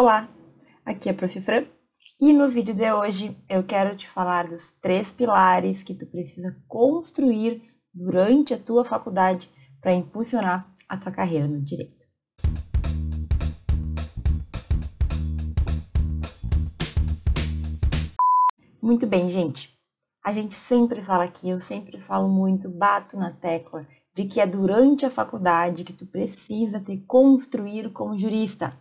Olá, aqui é a Prof. Fran e no vídeo de hoje eu quero te falar dos três pilares que tu precisa construir durante a tua faculdade para impulsionar a tua carreira no direito. Muito bem, gente. A gente sempre fala aqui, eu sempre falo muito, bato na tecla de que é durante a faculdade que tu precisa te construir como jurista.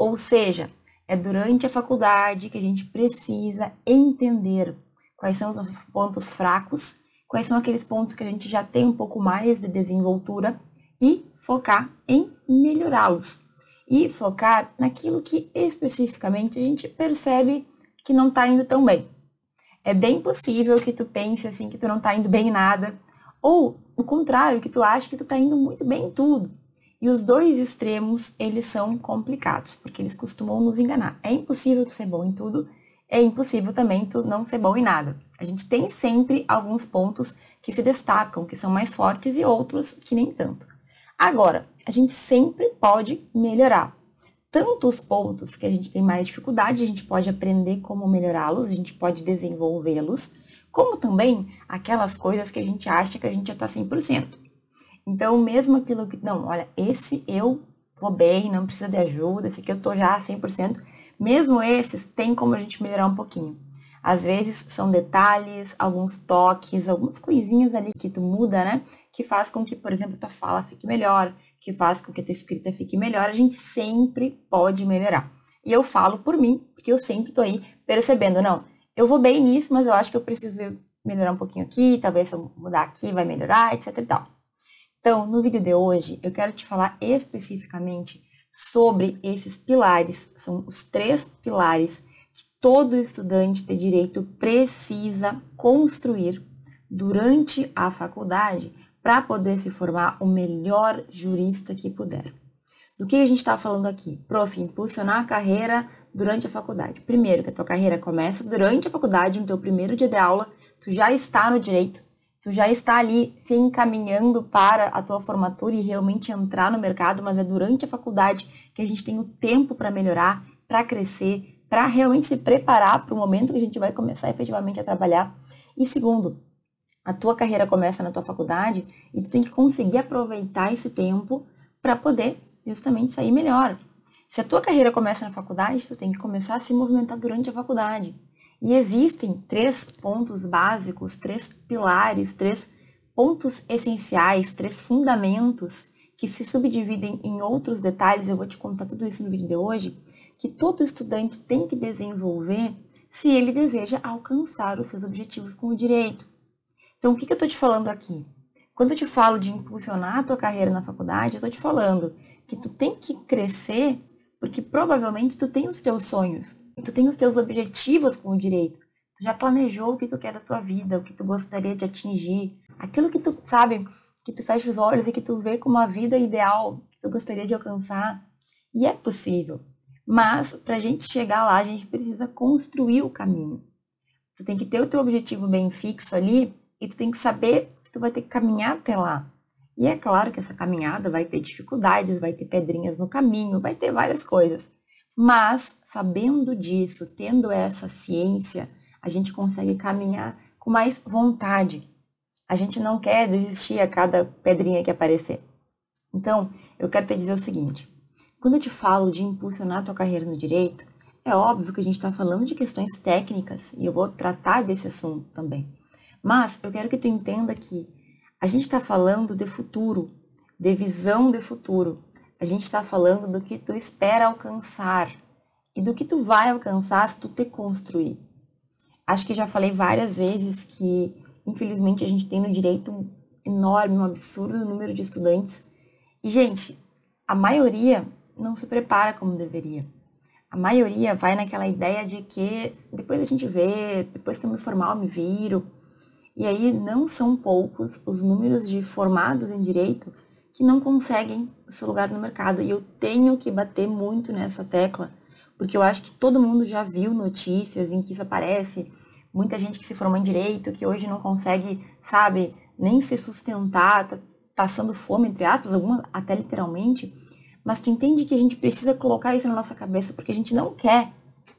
Ou seja, é durante a faculdade que a gente precisa entender quais são os nossos pontos fracos, quais são aqueles pontos que a gente já tem um pouco mais de desenvoltura e focar em melhorá-los. E focar naquilo que especificamente a gente percebe que não está indo tão bem. É bem possível que tu pense assim que tu não está indo bem em nada, ou o contrário, que tu acha que tu está indo muito bem em tudo. E os dois extremos, eles são complicados, porque eles costumam nos enganar. É impossível tu ser bom em tudo, é impossível também tu não ser bom em nada. A gente tem sempre alguns pontos que se destacam, que são mais fortes e outros que nem tanto. Agora, a gente sempre pode melhorar. Tanto os pontos que a gente tem mais dificuldade, a gente pode aprender como melhorá-los, a gente pode desenvolvê-los, como também aquelas coisas que a gente acha que a gente já está 100%. Então, mesmo aquilo que, não, olha, esse eu vou bem, não precisa de ajuda, esse aqui eu tô já 100%, mesmo esses, tem como a gente melhorar um pouquinho. Às vezes são detalhes, alguns toques, algumas coisinhas ali que tu muda, né? Que faz com que, por exemplo, tua fala fique melhor, que faz com que tua escrita fique melhor. A gente sempre pode melhorar. E eu falo por mim, porque eu sempre tô aí percebendo, não, eu vou bem nisso, mas eu acho que eu preciso melhorar um pouquinho aqui, talvez se eu mudar aqui vai melhorar, etc e tal. Então, no vídeo de hoje, eu quero te falar especificamente sobre esses pilares, são os três pilares que todo estudante de direito precisa construir durante a faculdade para poder se formar o melhor jurista que puder. Do que a gente está falando aqui? Prof, impulsionar a carreira durante a faculdade. Primeiro, que a tua carreira começa durante a faculdade, no teu primeiro dia de aula, tu já está no direito, tu já está ali se encaminhando para a tua formatura e realmente entrar no mercado, mas é durante a faculdade que a gente tem o tempo para melhorar, para crescer, para realmente se preparar para o momento que a gente vai começar efetivamente a trabalhar. E segundo, a tua carreira começa na tua faculdade e tu tem que conseguir aproveitar esse tempo para poder justamente sair melhor. Se a tua carreira começa na faculdade, tu tem que começar a se movimentar durante a faculdade. E existem três pontos básicos, três pilares, três pontos essenciais, três fundamentos que se subdividem em outros detalhes, eu vou te contar tudo isso no vídeo de hoje, que todo estudante tem que desenvolver se ele deseja alcançar os seus objetivos com o direito. Então, o que, que eu estou te falando aqui? Quando eu te falo de impulsionar a tua carreira na faculdade, eu estou te falando que tu tem que crescer porque provavelmente tu tem os teus sonhos, tu tem os teus objetivos com o direito. Tu já planejou o que tu quer da tua vida, o que tu gostaria de atingir, aquilo que tu sabe, que tu fecha os olhos e que tu vê como a vida ideal que tu gostaria de alcançar. E é possível. Mas para a gente chegar lá, a gente precisa construir o caminho. Tu tem que ter o teu objetivo bem fixo ali e tu tem que saber que tu vai ter que caminhar até lá. E é claro que essa caminhada vai ter dificuldades, vai ter pedrinhas no caminho, vai ter várias coisas. Mas, sabendo disso, tendo essa ciência, a gente consegue caminhar com mais vontade. A gente não quer desistir a cada pedrinha que aparecer. Então, eu quero te dizer o seguinte: quando eu te falo de impulsionar a tua carreira no direito, é óbvio que a gente está falando de questões técnicas e eu vou tratar desse assunto também. Mas eu quero que tu entenda que a gente está falando de futuro, de visão de futuro. A gente está falando do que tu espera alcançar e do que tu vai alcançar se tu te construir. Acho que já falei várias vezes que, infelizmente, a gente tem no direito um enorme, um absurdo número de estudantes. E, gente, a maioria não se prepara como deveria. A maioria vai naquela ideia de que depois a gente vê, depois que eu me formar eu me viro. E aí não são poucos os números de formados em direito que não conseguem o seu lugar no mercado. E eu tenho que bater muito nessa tecla, porque eu acho que todo mundo já viu notícias em que isso aparece. Muita gente que se formou em direito, que hoje não consegue, sabe, nem se sustentar, tá passando fome, entre aspas, algumas até literalmente. mas tu entende que a gente precisa colocar isso na nossa cabeça porque a gente não quer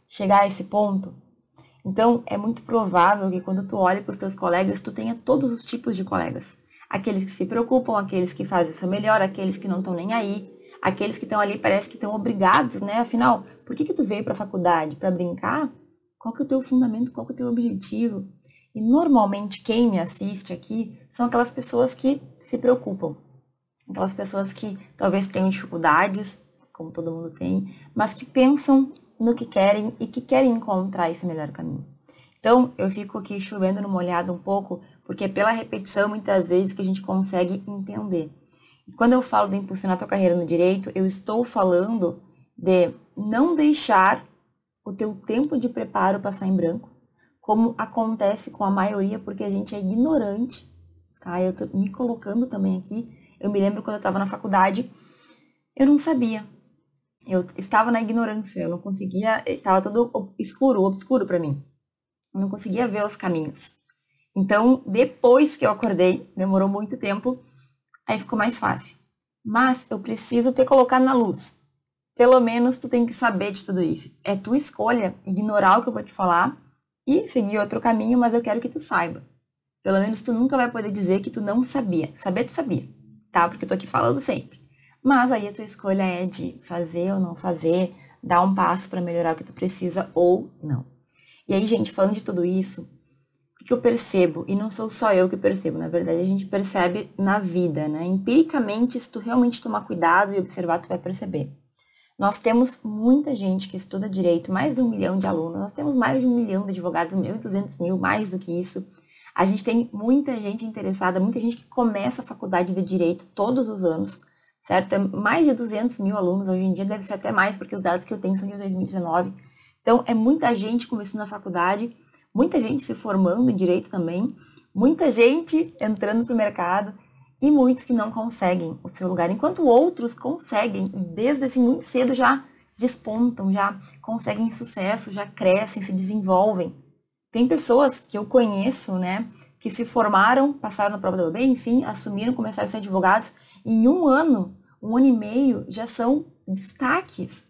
chegar a esse ponto. Então, é muito provável que quando tu olhe para os teus colegas, tu tenha todos os tipos de colegas. Aqueles que se preocupam, aqueles que fazem seu melhor, aqueles que não estão nem aí, aqueles que estão ali parece que estão obrigados, né? Afinal, por que que tu veio para a faculdade? Para brincar? Qual que é o teu fundamento? Qual que é o teu objetivo? E normalmente quem me assiste aqui são aquelas pessoas que se preocupam. Aquelas pessoas que talvez tenham dificuldades, como todo mundo tem, mas que pensam no que querem e que querem encontrar esse melhor caminho. Então, eu fico aqui chovendo no molhado um pouco, porque é pela repetição, muitas vezes, que a gente consegue entender. E quando eu falo de impulsionar a tua carreira no direito, eu estou falando de não deixar o teu tempo de preparo passar em branco, como acontece com a maioria, porque a gente é ignorante, tá? Eu tô me colocando também aqui. Eu me lembro quando eu estava na faculdade, eu não sabia eu estava na ignorância, eu não conseguia, estava tudo escuro, obscuro para mim. Eu não conseguia ver os caminhos. Então, depois que eu acordei, demorou muito tempo, aí ficou mais fácil. Mas eu preciso ter colocado na luz. Pelo menos tu tem que saber de tudo isso. É tua escolha ignorar o que eu vou te falar e seguir outro caminho, mas eu quero que tu saiba. Pelo menos tu nunca vai poder dizer que tu não sabia. Saber tu sabia, tá? Porque eu tô aqui falando sempre. Mas aí a tua escolha é de fazer ou não fazer, dar um passo para melhorar o que tu precisa ou não. E aí, gente, falando de tudo isso, o que eu percebo, e não sou só eu que percebo, na verdade, a gente percebe na vida, né? Empiricamente, se tu realmente tomar cuidado e observar, tu vai perceber. Nós temos muita gente que estuda direito, mais de um milhão de alunos, nós temos mais de um milhão de advogados, 1.200 mil, mais do que isso. A gente tem muita gente interessada, muita gente que começa a faculdade de direito todos os anos certo? É mais de 200 mil alunos, hoje em dia deve ser até mais, porque os dados que eu tenho são de 2019. Então, é muita gente começando a faculdade, muita gente se formando em direito também, muita gente entrando para o mercado e muitos que não conseguem o seu lugar, enquanto outros conseguem e desde assim muito cedo já despontam, já conseguem sucesso, já crescem, se desenvolvem. Tem pessoas que eu conheço, né, que se formaram, passaram na prova da OAB, enfim, assumiram, começaram a ser advogados em um ano, um ano e meio, já são destaques.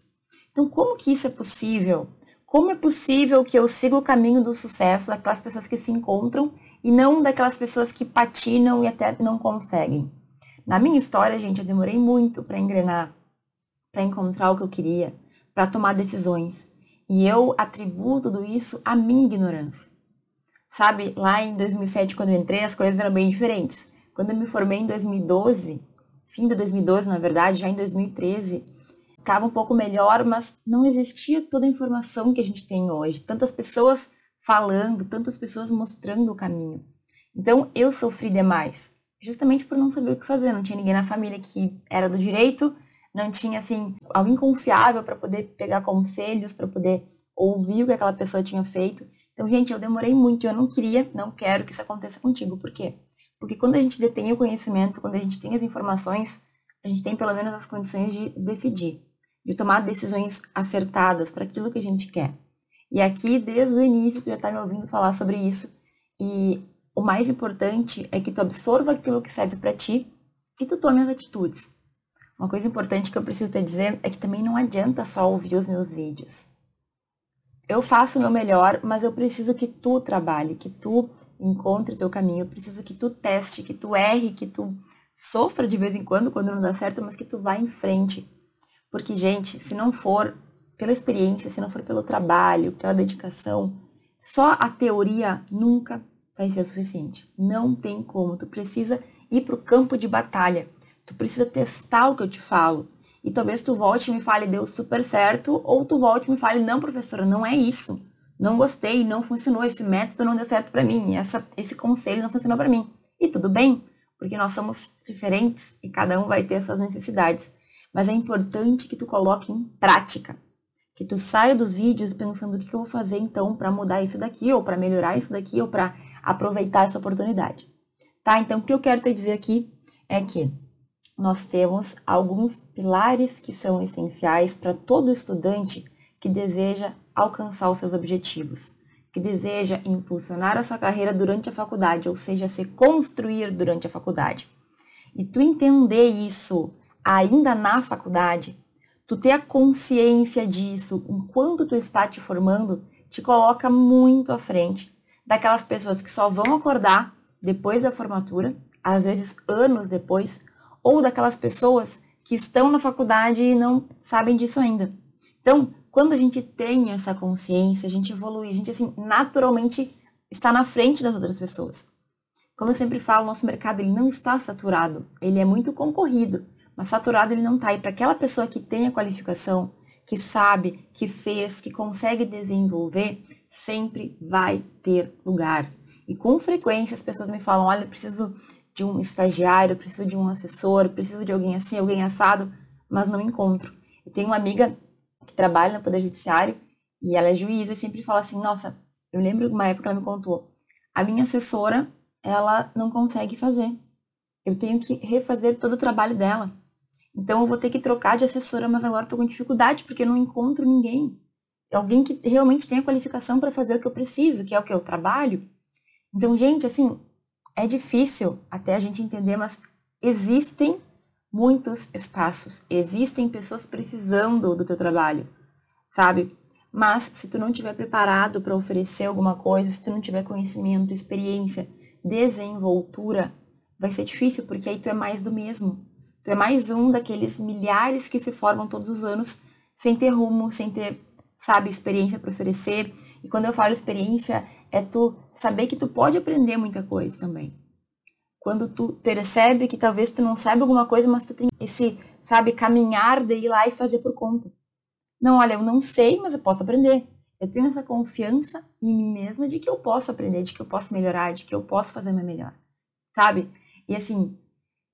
Então, como que isso é possível? Como é possível que eu siga o caminho do sucesso daquelas pessoas que se encontram e não daquelas pessoas que patinam e até não conseguem? Na minha história, gente, eu demorei muito para engrenar, para encontrar o que eu queria, para tomar decisões. E eu atribuo tudo isso à minha ignorância. Sabe, lá em 2007, quando eu entrei, as coisas eram bem diferentes. Quando eu me formei em 2012, fim de 2012, na verdade, já em 2013, estava um pouco melhor, mas não existia toda a informação que a gente tem hoje. Tantas pessoas falando, tantas pessoas mostrando o caminho. Então, eu sofri demais, justamente por não saber o que fazer. Não tinha ninguém na família que era do direito, não tinha, assim, alguém confiável para poder pegar conselhos, para poder ouvir o que aquela pessoa tinha feito. Então, gente, eu demorei muito, eu não queria, não quero que isso aconteça contigo. Por quê? Porque quando a gente detém o conhecimento, quando a gente tem as informações, a gente tem pelo menos as condições de decidir, de tomar decisões acertadas para aquilo que a gente quer. E aqui, desde o início, tu já está me ouvindo falar sobre isso. E o mais importante é que tu absorva aquilo que serve para ti e tu tome as atitudes. Uma coisa importante que eu preciso te dizer é que também não adianta só ouvir os meus vídeos. Eu faço o meu melhor, mas eu preciso que tu trabalhe, que tu encontre o teu caminho. Eu preciso que tu teste, que tu erre, que tu sofra de vez em quando, quando não dá certo, mas que tu vá em frente. Porque, gente, se não for pela experiência, se não for pelo trabalho, pela dedicação, só a teoria nunca vai ser suficiente. Não tem como. Tu precisa ir para o campo de batalha. Tu precisa testar o que eu te falo. E talvez tu volte e me fale, deu super certo, ou tu volte e me fale, não, professora, não é isso não gostei, não funcionou, esse método não deu certo para mim, essa, esse conselho não funcionou para mim. E tudo bem, porque nós somos diferentes e cada um vai ter as suas necessidades. Mas é importante que tu coloque em prática. Que tu saia dos vídeos pensando o que eu vou fazer então para mudar isso daqui, ou para melhorar isso daqui, ou para aproveitar essa oportunidade. Tá? Então, o que eu quero te dizer aqui é que nós temos alguns pilares que são essenciais para todo estudante que deseja alcançar os seus objetivos, que deseja impulsionar a sua carreira durante a faculdade, ou seja, se construir durante a faculdade. E tu entender isso ainda na faculdade, tu ter a consciência disso, enquanto tu está te formando, te coloca muito à frente daquelas pessoas que só vão acordar depois da formatura, às vezes anos depois, ou daquelas pessoas que estão na faculdade e não sabem disso ainda. Então, quando a gente tem essa consciência, a gente evolui, a gente assim naturalmente está na frente das outras pessoas. Como eu sempre falo, nosso mercado ele não está saturado, ele é muito concorrido, mas saturado ele não está. E para aquela pessoa que tem a qualificação, que sabe, que fez, que consegue desenvolver, sempre vai ter lugar. E com frequência as pessoas me falam: olha, preciso de um estagiário, preciso de um assessor, preciso de alguém assim, alguém assado, mas não encontro. Eu tenho uma amiga que trabalha no Poder Judiciário e ela é juíza e sempre fala assim: nossa, eu lembro uma época ela me contou, a minha assessora, ela não consegue fazer. Eu tenho que refazer todo o trabalho dela. Então eu vou ter que trocar de assessora, mas agora estou com dificuldade porque eu não encontro ninguém. Alguém que realmente tenha qualificação para fazer o que eu preciso, que é o que eu trabalho. Então, gente, assim, é difícil até a gente entender, mas existem muitos espaços, existem pessoas precisando do teu trabalho, sabe? Mas se tu não estiver preparado para oferecer alguma coisa, se tu não tiver conhecimento, experiência, desenvoltura, vai ser difícil, porque aí tu é mais do mesmo. Tu é mais um daqueles milhares que se formam todos os anos sem ter rumo, sem ter, sabe, experiência para oferecer. E quando eu falo experiência, é tu saber que tu pode aprender muita coisa também. Quando tu percebe que talvez tu não saiba alguma coisa, mas tu tem esse, sabe, caminhar de ir lá e fazer por conta. Não, olha, eu não sei, mas eu posso aprender. Eu tenho essa confiança em mim mesma de que eu posso aprender, de que eu posso melhorar, de que eu posso fazer meu melhor. Sabe? E assim,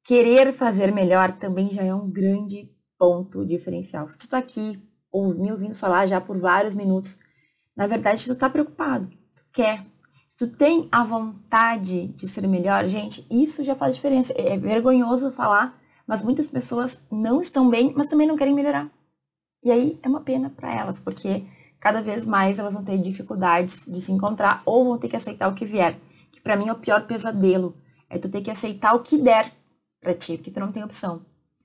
querer fazer melhor também já é um grande ponto diferencial. Se tu tá aqui ou me ouvindo falar já por vários minutos, na verdade tu tá preocupado, tu quer. Tu tem a vontade de ser melhor, gente, isso já faz diferença. É, é vergonhoso falar, mas muitas pessoas não estão bem, mas também não querem melhorar. E aí é uma pena para elas, porque cada vez mais elas vão ter dificuldades de se encontrar ou vão ter que aceitar o que vier. Que para mim é o pior pesadelo. É tu ter que aceitar o que der para ti, porque tu não tem opção.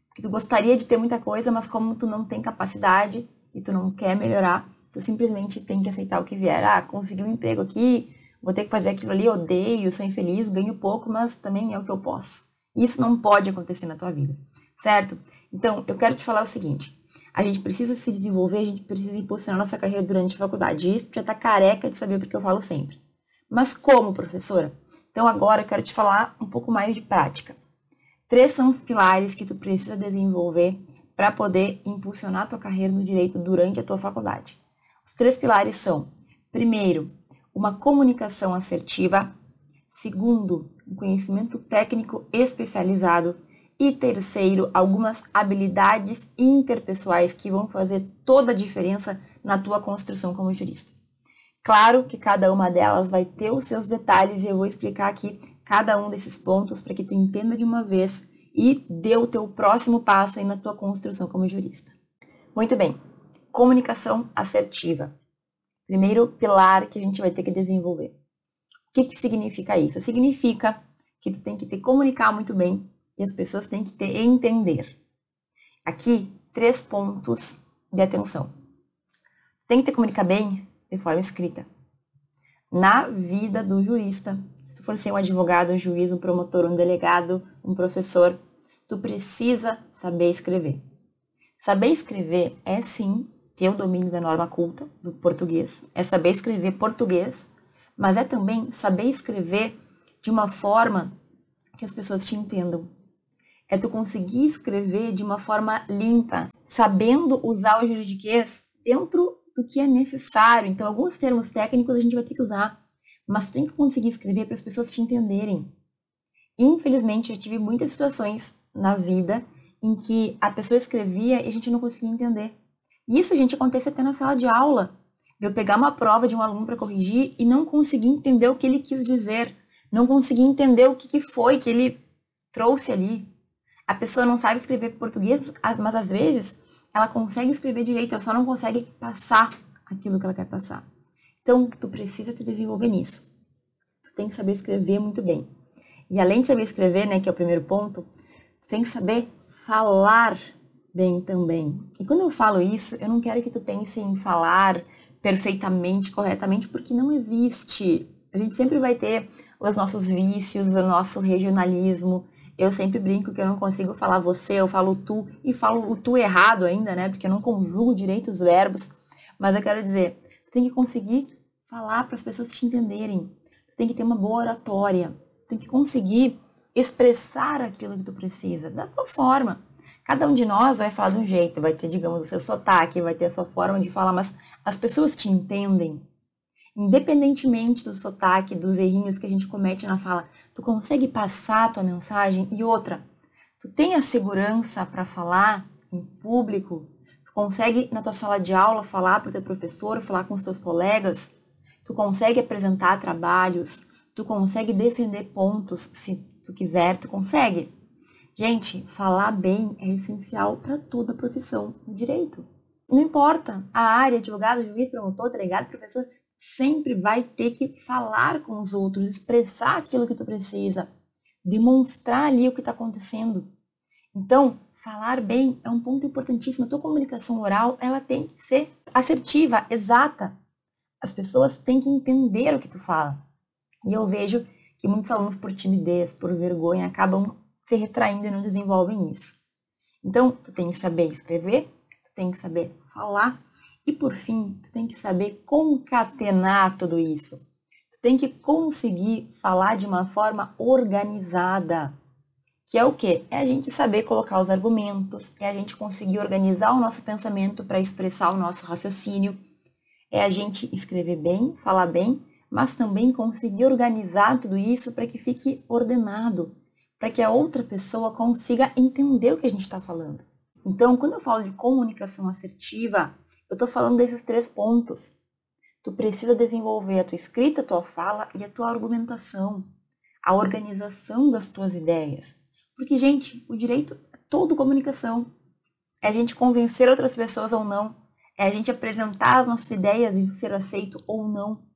Porque tu gostaria de ter muita coisa, mas como tu não tem capacidade e tu não quer melhorar, tu simplesmente tem que aceitar o que vier. Ah, consegui um emprego aqui, vou ter que fazer aquilo ali, odeio, sou infeliz, ganho pouco, mas também é o que eu posso. Isso não pode acontecer na tua vida, certo? Então, eu quero te falar o seguinte: a gente precisa se desenvolver, a gente precisa impulsionar nossa carreira durante a faculdade. Isso já tá careca de saber porque eu falo sempre. Mas como, professora? Então agora eu quero te falar um pouco mais de prática. Três são os pilares que tu precisa desenvolver para poder impulsionar a tua carreira no direito durante a tua faculdade. Os três pilares são: primeiro, uma comunicação assertiva, segundo, um conhecimento técnico especializado e terceiro, algumas habilidades interpessoais que vão fazer toda a diferença na tua construção como jurista. Claro que cada uma delas vai ter os seus detalhes e eu vou explicar aqui cada um desses pontos para que tu entenda de uma vez e dê o teu próximo passo aí na tua construção como jurista. Muito bem. Comunicação assertiva. Primeiro pilar que a gente vai ter que desenvolver. O que, que significa isso? Significa que tu tem que te comunicar muito bem e as pessoas têm que te entender. Aqui, três pontos de atenção. Tem que te comunicar bem de forma escrita. Na vida do jurista, se tu for ser um advogado, um juiz, um promotor, um delegado, um professor, tu precisa saber escrever. Saber escrever é sim ter o domínio da norma culta do português, é saber escrever português, mas é também saber escrever de uma forma que as pessoas te entendam, é tu conseguir escrever de uma forma limpa, sabendo usar o juridiquês dentro do que é necessário. Então, alguns termos técnicos a gente vai ter que usar, mas tu tem que conseguir escrever para as pessoas te entenderem. Infelizmente, eu tive muitas situações na vida em que a pessoa escrevia e a gente não conseguia entender. Isso, gente, acontece até na sala de aula. De eu pegar uma prova de um aluno para corrigir e não conseguir entender o que ele quis dizer, não conseguir entender o que, que foi que ele trouxe ali. A pessoa não sabe escrever português, mas às vezes ela consegue escrever direito, ela só não consegue passar aquilo que ela quer passar. Então, tu precisa te desenvolver nisso. Tu tem que saber escrever muito bem. E além de saber escrever, né, que é o primeiro ponto, tu tem que saber falar bem também. E quando eu falo isso, eu não quero que tu pense em falar perfeitamente, corretamente, porque não existe. A gente sempre vai ter os nossos vícios, o nosso regionalismo. Eu sempre brinco que eu não consigo falar você, eu falo tu e falo o tu errado ainda, né? Porque eu não conjugo direito os verbos. Mas eu quero dizer, tu tem que conseguir falar para as pessoas te entenderem. Tu tem que ter uma boa oratória. Tu tem que conseguir expressar aquilo que tu precisa, da tua forma. Cada um de nós vai falar de um jeito, vai ter, digamos, o seu sotaque, vai ter a sua forma de falar, mas as pessoas te entendem. Independentemente do sotaque, dos errinhos que a gente comete na fala, tu consegue passar a tua mensagem e outra, tu tem a segurança para falar em público, tu consegue na tua sala de aula falar para o teu professor, falar com os teus colegas, tu consegue apresentar trabalhos, tu consegue defender pontos, se tu quiser, tu consegue. Gente, falar bem é essencial para toda profissão no direito. Não importa a área, advogado, juiz, promotor, delegado, professor, sempre vai ter que falar com os outros, expressar aquilo que tu precisa, demonstrar ali o que está acontecendo. Então, falar bem é um ponto importantíssimo. A tua comunicação oral, ela tem que ser assertiva, exata. As pessoas têm que entender o que tu fala. E eu vejo que muitos alunos, por timidez, por vergonha, acabam se retraindo e não desenvolvem isso. Então, tu tem que saber escrever, tu tem que saber falar e por fim, tu tem que saber concatenar tudo isso. Tu tem que conseguir falar de uma forma organizada. Que é o quê? É a gente saber colocar os argumentos, é a gente conseguir organizar o nosso pensamento para expressar o nosso raciocínio, é a gente escrever bem, falar bem, mas também conseguir organizar tudo isso para que fique ordenado, para que a outra pessoa consiga entender o que a gente está falando. Então, quando eu falo de comunicação assertiva, eu estou falando desses três pontos. Tu precisa desenvolver a tua escrita, a tua fala e a tua argumentação, a organização das tuas ideias. Porque, gente, o direito é todo comunicação. É a gente convencer outras pessoas ou não. É a gente apresentar as nossas ideias e ser aceito ou não.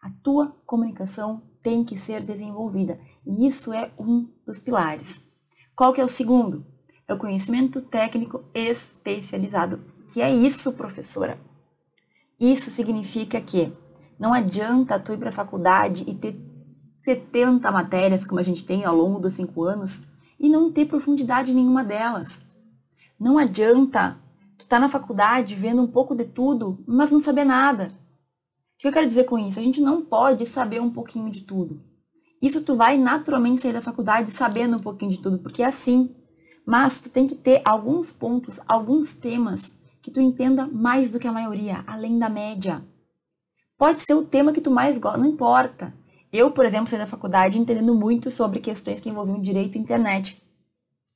A tua comunicação tem que ser desenvolvida. E isso é um dos pilares. Qual que é o segundo? É o conhecimento técnico especializado. Que é isso, professora? Isso significa que não adianta tu ir para a faculdade e ter 70 matérias, como a gente tem ao longo dos cinco anos, e não ter profundidade nenhuma delas. Não adianta tu estar tá na faculdade vendo um pouco de tudo, mas não saber nada que eu quero dizer com isso? A gente não pode saber um pouquinho de tudo. Isso tu vai naturalmente sair da faculdade sabendo um pouquinho de tudo, porque é assim. Mas tu tem que ter alguns pontos, alguns temas que tu entenda mais do que a maioria, além da média. Pode ser o tema que tu mais gosta, não importa. Eu, por exemplo, saí da faculdade entendendo muito sobre questões que envolviam direito à internet.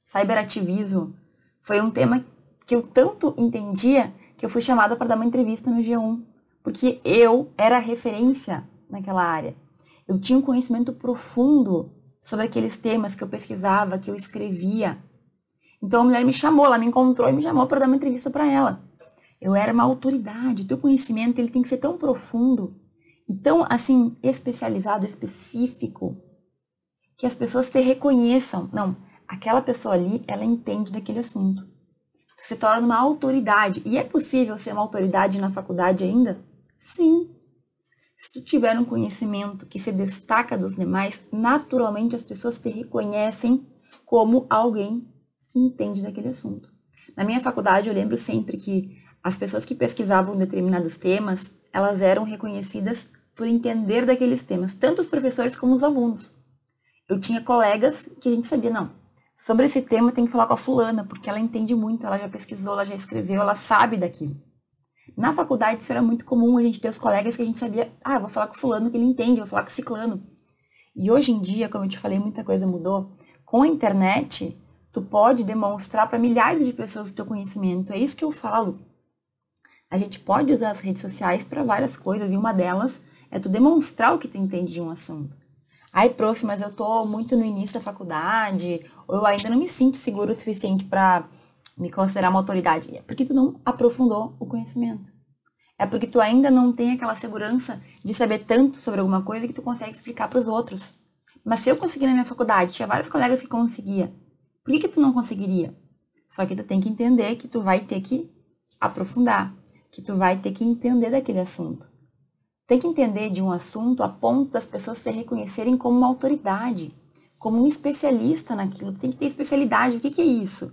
Cyberativismo foi um tema que eu tanto entendia que eu fui chamada para dar uma entrevista no G1 porque eu era referência naquela área. Eu tinha um conhecimento profundo sobre aqueles temas que eu pesquisava, que eu escrevia. Então a mulher me chamou, ela me encontrou e me chamou para dar uma entrevista para ela. Eu era uma autoridade, o teu conhecimento ele tem que ser tão profundo e tão assim especializado, específico, que as pessoas te reconheçam. Não, aquela pessoa ali, ela entende daquele assunto. Tu se torna uma autoridade. E é possível ser uma autoridade na faculdade ainda? Sim. Se tu tiver um conhecimento que se destaca dos demais, naturalmente as pessoas te reconhecem como alguém que entende daquele assunto. Na minha faculdade, eu lembro sempre que as pessoas que pesquisavam determinados temas, elas eram reconhecidas por entender daqueles temas, tanto os professores como os alunos. Eu tinha colegas que a gente sabia, não, sobre esse tema tem que falar com a fulana, porque ela entende muito, ela já pesquisou, ela já escreveu, ela sabe daquilo. Na faculdade isso era muito comum a gente ter os colegas que a gente sabia, ah, vou falar com fulano que ele entende, vou falar com ciclano. E hoje em dia, como eu te falei, muita coisa mudou. Com a internet, tu pode demonstrar para milhares de pessoas o teu conhecimento. É isso que eu falo. A gente pode usar as redes sociais para várias coisas e uma delas é tu demonstrar o que tu entende de um assunto. Ai, prof, mas eu tô muito no início da faculdade, ou eu ainda não me sinto seguro o suficiente para me considerar uma autoridade? É porque tu não aprofundou o conhecimento. É porque tu ainda não tem aquela segurança de saber tanto sobre alguma coisa que tu consegue explicar para os outros. Mas se eu conseguir na minha faculdade, tinha vários colegas que conseguia. Por que, que tu não conseguiria? Só que tu tem que entender que tu vai ter que aprofundar, que tu vai ter que entender daquele assunto. Tem que entender de um assunto a ponto das pessoas se reconhecerem como uma autoridade, como um especialista naquilo. Tem que ter especialidade. O que, que é isso?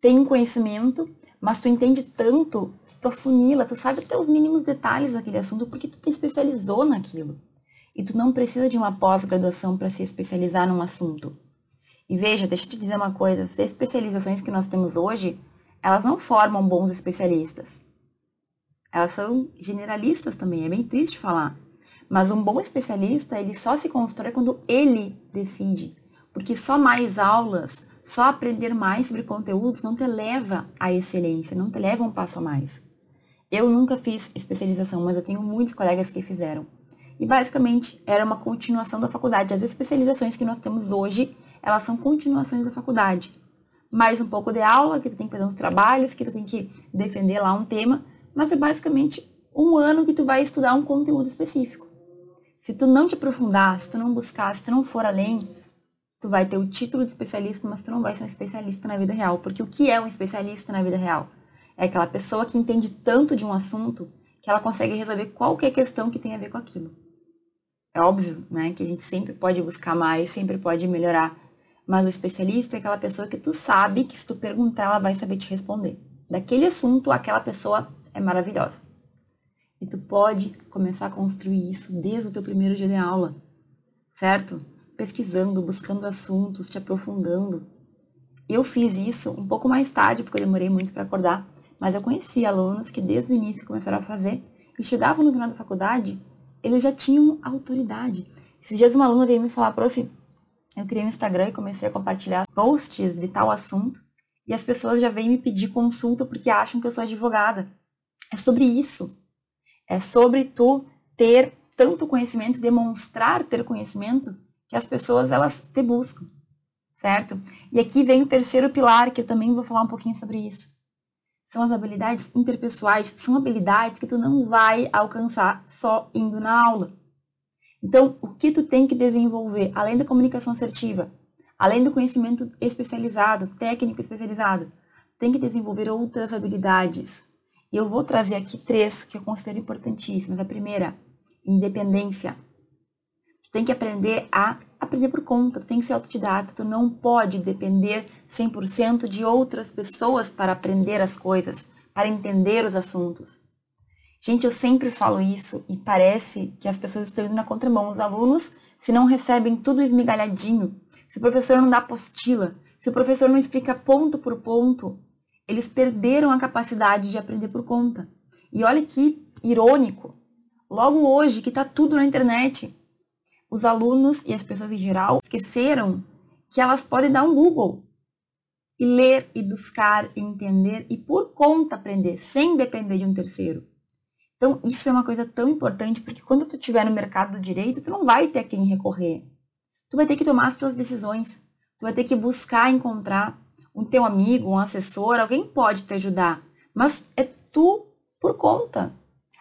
Tem um conhecimento, mas tu entende tanto que tu afunila, tu sabe até os mínimos detalhes daquele assunto porque tu te especializou naquilo. E tu não precisa de uma pós-graduação para se especializar num assunto. E veja, deixa eu te dizer uma coisa, as especializações que nós temos hoje, elas não formam bons especialistas. Elas são generalistas também, é bem triste falar. Mas um bom especialista, ele só se constrói quando ele decide. Porque só mais aulas, só aprender mais sobre conteúdos não te leva à excelência, não te leva um passo a mais. Eu nunca fiz especialização, mas eu tenho muitos colegas que fizeram. E basicamente era uma continuação da faculdade. As especializações que nós temos hoje, elas são continuações da faculdade. Mais um pouco de aula, que tu tem que fazer uns trabalhos, que tu tem que defender lá um tema, mas é basicamente um ano que tu vai estudar um conteúdo específico. Se tu não te aprofundar, se tu não buscar, se tu não for além, tu vai ter o título de especialista, mas tu não vai ser um especialista na vida real. Porque o que é um especialista na vida real? É aquela pessoa que entende tanto de um assunto que ela consegue resolver qualquer questão que tenha a ver com aquilo. É óbvio, né, que a gente sempre pode buscar mais, sempre pode melhorar. Mas o especialista é aquela pessoa que tu sabe que se tu perguntar, ela vai saber te responder. Daquele assunto, aquela pessoa é maravilhosa. E tu pode começar a construir isso desde o teu primeiro dia de aula, certo? Pesquisando, buscando assuntos, te aprofundando. Eu fiz isso um pouco mais tarde, porque eu demorei muito para acordar, mas eu conheci alunos que desde o início começaram a fazer e chegavam no final da faculdade, eles já tinham autoridade. Esses dias uma aluna veio me falar, prof, eu criei um Instagram e comecei a compartilhar posts de tal assunto, e as pessoas já vêm me pedir consulta porque acham que eu sou advogada. É sobre isso. É sobre tu ter tanto conhecimento, demonstrar ter conhecimento, que as pessoas elas te buscam, certo? E aqui vem o terceiro pilar, que eu também vou falar um pouquinho sobre isso. São as habilidades interpessoais, são habilidades que tu não vai alcançar só indo na aula. Então, o que tu tem que desenvolver, além da comunicação assertiva, além do conhecimento especializado, técnico especializado, tem que desenvolver outras habilidades e eu vou trazer aqui três que eu considero importantíssimas. A primeira, independência. Tu tem que aprender a aprender por conta, tu tem que ser autodidata, tu não pode depender 100% de outras pessoas para aprender as coisas, para entender os assuntos. Gente, eu sempre falo isso e parece que as pessoas estão indo na contramão. Os alunos, se não recebem tudo esmigalhadinho, se o professor não dá apostila, se o professor não explica ponto por ponto, eles perderam a capacidade de aprender por conta. E olha que irônico. Logo hoje, que está tudo na internet, os alunos e as pessoas em geral esqueceram que elas podem dar um Google e ler e buscar e entender e por conta aprender, sem depender de um terceiro. Então, isso é uma coisa tão importante, porque quando tu estiver no mercado do direito, tu não vai ter a quem recorrer. Tu vai ter que tomar as tuas decisões. Tu vai ter que buscar encontrar um teu amigo, um assessor, alguém pode te ajudar, mas é tu por conta.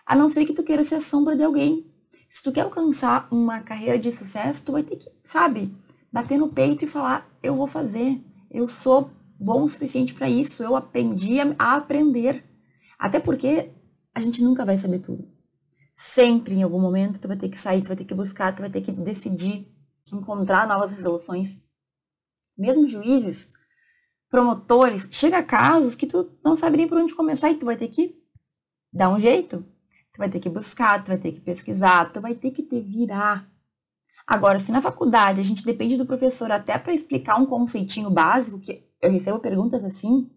A não ser que tu queira ser a sombra de alguém. Se tu quer alcançar uma carreira de sucesso, tu vai ter que, sabe, bater no peito e falar: eu vou fazer, eu sou bom o suficiente para isso, eu aprendi a aprender. Até porque a gente nunca vai saber tudo. Sempre, em algum momento, tu vai ter que sair, tu vai ter que buscar, tu vai ter que decidir, encontrar novas resoluções. Mesmo juízes, promotores, chega a casos que tu não sabe nem por onde começar e tu vai ter que dar um jeito. Tu vai ter que buscar, tu vai ter que pesquisar, tu vai ter que te virar. Agora, se na faculdade a gente depende do professor até para explicar um conceitinho básico, que eu recebo perguntas assim,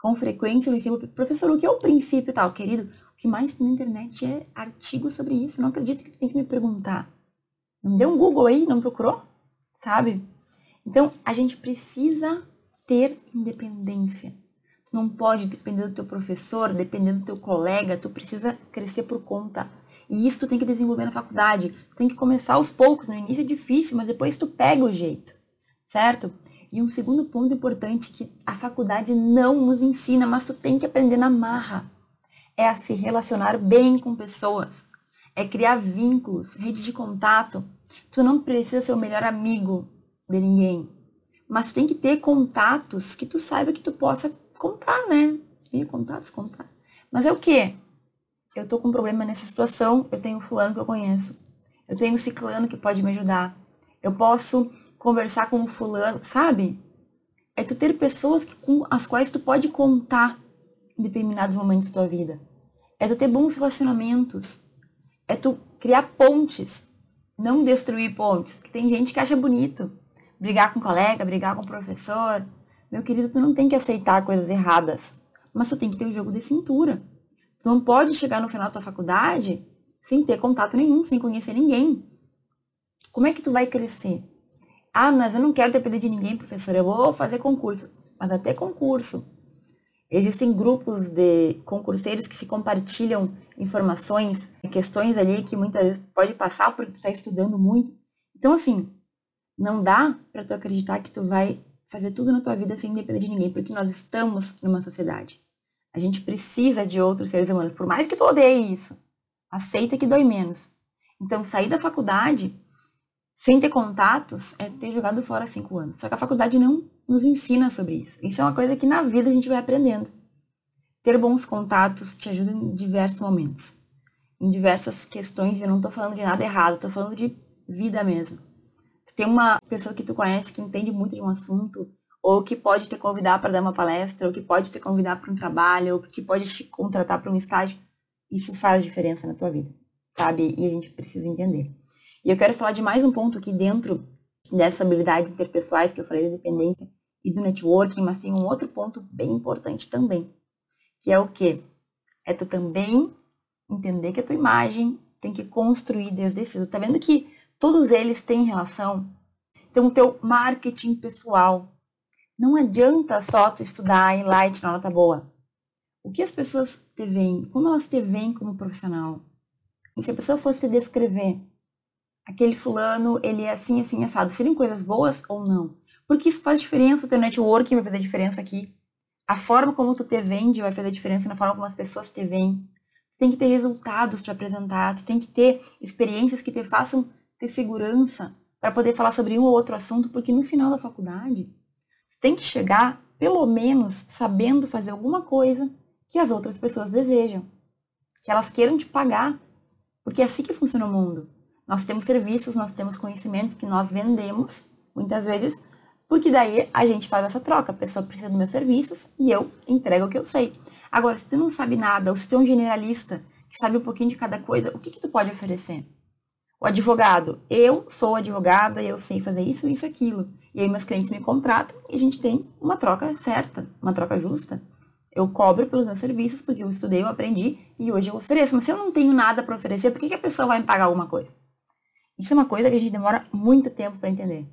com frequência eu recebo, professor, o que é o princípio tal? Querido, o que mais tem na internet é artigo sobre isso. Não acredito que tu tem que me perguntar. Não deu um Google aí, não procurou? Sabe? Então, a gente precisa ter independência. Tu não pode depender do teu professor, depender do teu colega, tu precisa crescer por conta. E isso tu tem que desenvolver na faculdade. Tu tem que começar aos poucos. No início é difícil, mas depois tu pega o jeito, certo? E um segundo ponto importante que a faculdade não nos ensina, mas tu tem que aprender na marra, é a se relacionar bem com pessoas, é criar vínculos, rede de contato. Tu não precisa ser o melhor amigo de ninguém, mas tu tem que ter contatos que tu saiba que tu possa contar, né? E contar, descontar. Mas é o quê? Eu tô com um problema nessa situação, eu tenho fulano que eu conheço. Eu tenho um ciclano que pode me ajudar. Eu posso conversar com o fulano, sabe? É tu ter pessoas com as quais tu pode contar em determinados momentos da tua vida. É tu ter bons relacionamentos. É tu criar pontes, não destruir pontes. Que tem gente que acha bonito brigar com um colega, brigar com um professor. Meu querido, tu não tem que aceitar coisas erradas, mas tu tem que ter o um jogo de cintura. Tu não pode chegar no final da tua faculdade sem ter contato nenhum, sem conhecer ninguém. Como é que tu vai crescer? Ah, mas eu não quero depender de ninguém, professor, eu vou fazer concurso. Mas até concurso. Existem grupos de concurseiros que se compartilham informações, questões ali que muitas vezes pode passar porque tu está estudando muito. Então, assim, não dá para tu acreditar que tu vai fazer tudo na tua vida sem depender de ninguém, porque nós estamos numa sociedade. A gente precisa de outros seres humanos, por mais que tu odeie isso. Aceita que dói menos. Então, sair da faculdade sem ter contatos é ter jogado fora cinco anos. Só que a faculdade não nos ensina sobre isso. Isso é uma coisa que na vida a gente vai aprendendo. Ter bons contatos te ajuda em diversos momentos. Em diversas questões, eu não estou falando de nada errado, estou falando de vida mesmo tem uma pessoa que tu conhece que entende muito de um assunto, ou que pode te convidar para dar uma palestra, ou que pode te convidar para um trabalho, ou que pode te contratar para um estágio, isso faz diferença na tua vida, sabe? E a gente precisa entender. E eu quero falar de mais um ponto aqui dentro dessa habilidade interpessoais que eu falei da dependência e do networking, mas tem um outro ponto bem importante também, que é o quê? É tu também entender que a tua imagem tem que construir desde cedo. Tá vendo que todos eles têm relação. Então, o teu marketing pessoal. Não adianta só tu estudar em light na nota boa. O que as pessoas te veem? Como elas te veem como profissional? E se a pessoa fosse te descrever, aquele fulano, ele é assim, assim, assado, seriam coisas boas ou não? Porque isso faz diferença, o teu networking vai fazer diferença aqui. A forma como tu te vende vai fazer diferença na forma como as pessoas te veem. Tu tem que ter resultados para apresentar, tu tem que ter experiências que te façam ter segurança para poder falar sobre um ou outro assunto, porque no final da faculdade, você tem que chegar, pelo menos, sabendo fazer alguma coisa que as outras pessoas desejam. Que elas queiram te pagar. Porque é assim que funciona o mundo. Nós temos serviços, nós temos conhecimentos que nós vendemos, muitas vezes, porque daí a gente faz essa troca. A pessoa precisa dos meus serviços e eu entrego o que eu sei. Agora, se tu não sabe nada, ou se tu é um generalista que sabe um pouquinho de cada coisa, o que, que tu pode oferecer? O advogado, eu sou advogada, eu sei fazer isso, isso, aquilo. E aí meus clientes me contratam e a gente tem uma troca certa, uma troca justa. Eu cobro pelos meus serviços porque eu estudei, eu aprendi e hoje eu ofereço. Mas se eu não tenho nada para oferecer, por que, que a pessoa vai me pagar alguma coisa? Isso é uma coisa que a gente demora muito tempo para entender.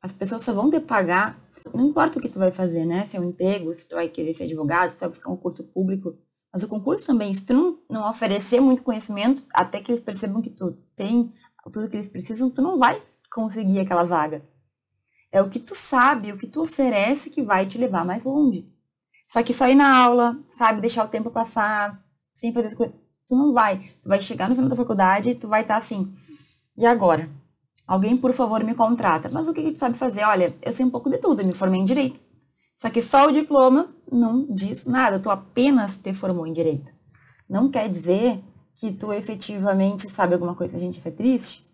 As pessoas só vão te pagar, não importa o que tu vai fazer, né? Se é um emprego, se tu vai querer ser advogado, se tu vai buscar um curso público, mas o concurso também, se tu não, não oferecer muito conhecimento, até que eles percebam que tu tem tudo que eles precisam, tu não vai conseguir aquela vaga. É o que tu sabe, o que tu oferece que vai te levar mais longe. Só que só ir na aula, sabe, deixar o tempo passar, sem fazer as coisas, tu não vai. Tu vai chegar no final da faculdade e tu vai estar tá assim, e agora? Alguém, por favor, me contrata. Mas o que, que tu sabe fazer? Olha, eu sei um pouco de tudo, eu me formei em Direito. Só que só o diploma não diz nada, tu apenas te formou em direito. Não quer dizer que tu efetivamente sabe alguma coisa. Gente, isso é triste.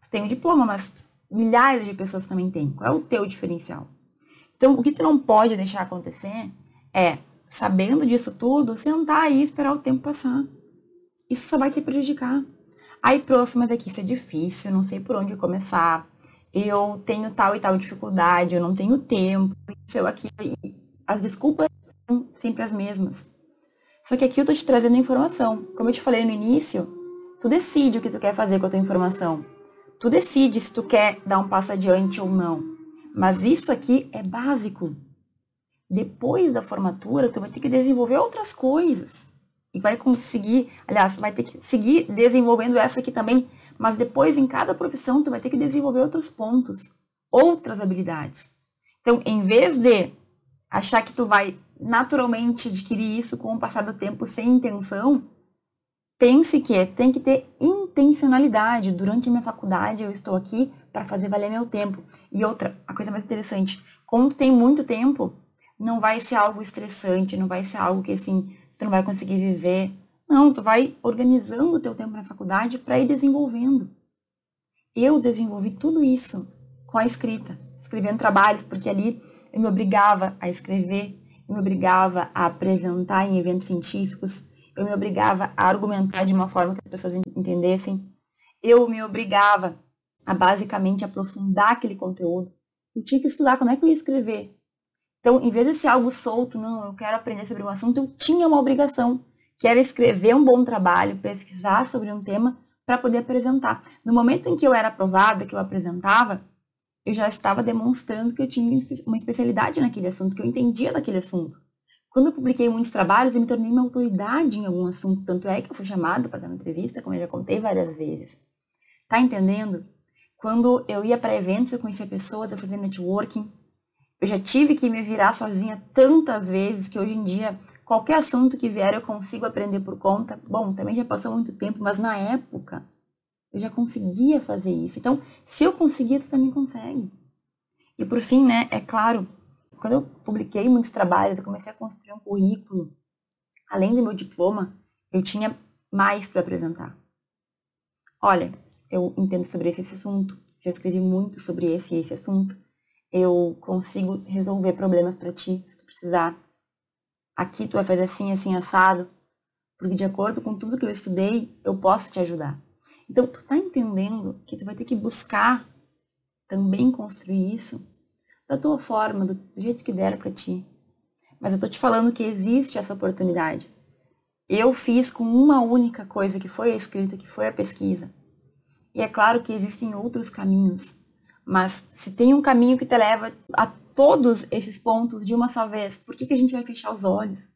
Tu tem um diploma, mas milhares de pessoas também têm. Qual é o teu diferencial? Então, o que tu não pode deixar acontecer é, sabendo disso tudo, sentar aí e esperar o tempo passar. Isso só vai te prejudicar. Aí, prof, mas aqui isso é difícil, não sei por onde começar eu tenho tal e tal dificuldade, eu não tenho tempo, isso, eu aqui. As desculpas são sempre as mesmas. Só que aqui eu tô te trazendo informação. Como eu te falei no início, tu decide o que tu quer fazer com a tua informação. Tu decide se tu quer dar um passo adiante ou não. Mas isso aqui é básico. Depois da formatura, tu vai ter que desenvolver outras coisas. E vai conseguir, aliás, vai ter que seguir desenvolvendo essa aqui também mas depois, em cada profissão, tu vai ter que desenvolver outros pontos, outras habilidades. Então, em vez de achar que tu vai naturalmente adquirir isso com o passar do tempo sem intenção, pense que tem que ter intencionalidade. Durante a minha faculdade, eu estou aqui para fazer valer meu tempo. E outra, a coisa mais interessante, quando tem muito tempo, não vai ser algo estressante, não vai ser algo que assim, tu não vai conseguir viver. Não, tu vai organizando o teu tempo na faculdade para ir desenvolvendo. Eu desenvolvi tudo isso com a escrita, escrevendo trabalhos, porque ali eu me obrigava a escrever, eu me obrigava a apresentar em eventos científicos, eu me obrigava a argumentar de uma forma que as pessoas entendessem, eu me obrigava a basicamente aprofundar aquele conteúdo. Eu tinha que estudar como é que eu ia escrever. Então, em vez de ser algo solto, não, eu quero aprender sobre um assunto, eu tinha uma obrigação, que era escrever um bom trabalho, pesquisar sobre um tema para poder apresentar. No momento em que eu era aprovada, que eu apresentava, eu já estava demonstrando que eu tinha uma especialidade naquele assunto, que eu entendia daquele assunto. Quando eu publiquei muitos trabalhos, eu me tornei uma autoridade em algum assunto, tanto é que eu fui chamada para dar uma entrevista, como eu já contei várias vezes. Tá entendendo? Quando eu ia para eventos, eu conhecia pessoas, eu fazia networking. Eu já tive que me virar sozinha tantas vezes que hoje em dia qualquer assunto que vier eu consigo aprender por conta. Bom, também já passou muito tempo, mas na época eu já conseguia fazer isso. Então, se eu conseguia, tu também consegue. E por fim, né, é claro, quando eu publiquei muitos trabalhos, eu comecei a construir um currículo. Além do meu diploma, eu tinha mais para apresentar. Olha, eu entendo sobre esse, esse assunto, já escrevi muito sobre esse esse assunto. Eu consigo resolver problemas para ti, se tu precisar. Aqui tu vai fazer assim, assim, assado, porque de acordo com tudo que eu estudei, eu posso te ajudar. Então, tu tá entendendo que tu vai ter que buscar também construir isso da tua forma, do jeito que der para ti. Mas eu tô te falando que existe essa oportunidade. Eu fiz com uma única coisa, que foi a escrita, que foi a pesquisa. E é claro que existem outros caminhos, mas se tem um caminho que te leva a todos esses pontos de uma só vez, por que, que a gente vai fechar os olhos?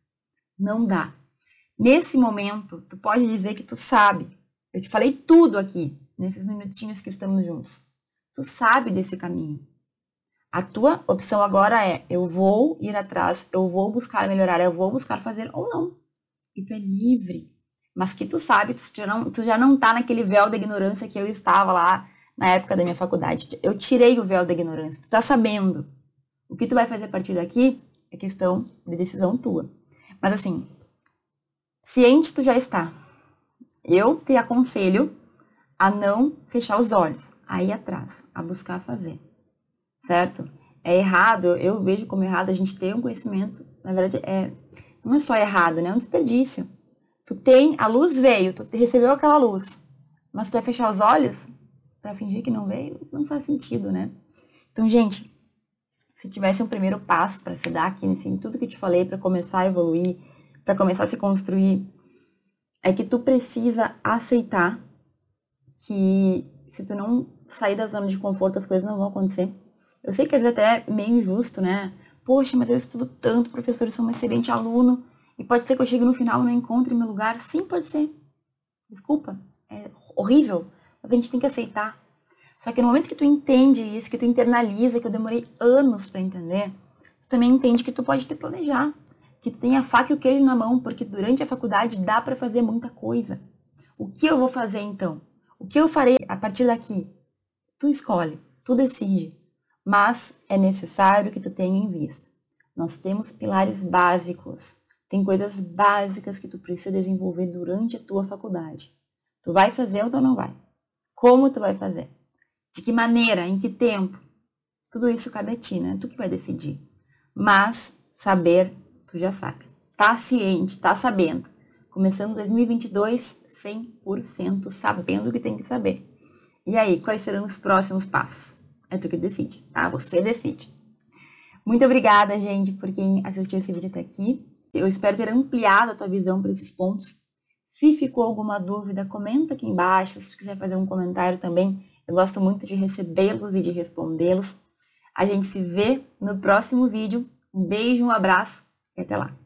Não dá. Nesse momento, tu pode dizer que tu sabe. Eu te falei tudo aqui, nesses minutinhos que estamos juntos. Tu sabe desse caminho. A tua opção agora é: eu vou ir atrás, eu vou buscar melhorar, eu vou buscar fazer ou não. E tu é livre mas que tu sabe, tu já não, tu já não tá naquele véu da ignorância que eu estava lá na época da minha faculdade. Eu tirei o véu da ignorância, tu tá sabendo. O que tu vai fazer a partir daqui é questão de decisão tua. Mas assim, ciente tu já está. Eu te aconselho a não fechar os olhos, a ir atrás, a buscar fazer. Certo? É errado, eu vejo como errado a gente ter um conhecimento, na verdade, é, não é só errado, né? É um desperdício. Tu tem, a luz veio, tu recebeu aquela luz, mas tu vai fechar os olhos para fingir que não veio, não faz sentido, né? Então, gente, se tivesse um primeiro passo para se dar aqui, assim, tudo que eu te falei para começar a evoluir, para começar a se construir, é que tu precisa aceitar que se tu não sair da zona de conforto, as coisas não vão acontecer. Eu sei que às vezes até é meio injusto, né? Poxa, mas eu estudo tanto, professor, eu sou um excelente aluno, e pode ser que eu chegue no final e não encontre meu lugar? Sim, pode ser. Desculpa, é horrível, mas a gente tem que aceitar. Só que no momento que tu entende isso, que tu internaliza, que eu demorei anos para entender, tu também entende que tu pode te planejar, que tu tem a faca e o queijo na mão, porque durante a faculdade dá para fazer muita coisa. O que eu vou fazer então? O que eu farei a partir daqui? Tu escolhe, tu decide, mas é necessário que tu tenha em vista. Nós temos pilares básicos tem coisas básicas que tu precisa desenvolver durante a tua faculdade. Tu vai fazer ou tu não vai? Como tu vai fazer? De que maneira? Em que tempo? Tudo isso cabe a ti, né? Tu que vai decidir. Mas saber, tu já sabe. Tá ciente, tá sabendo. Começando 2022, 100% sabendo o que tem que saber. E aí, quais serão os próximos passos? É tu que decide, tá? Você decide. Muito obrigada, gente, por quem assistiu esse vídeo até aqui. Eu espero ter ampliado a tua visão para esses pontos. Se ficou alguma dúvida, comenta aqui embaixo. Se tu quiser fazer um comentário também, eu gosto muito de recebê-los e de respondê-los. A gente se vê no próximo vídeo. Um beijo, um abraço e até lá.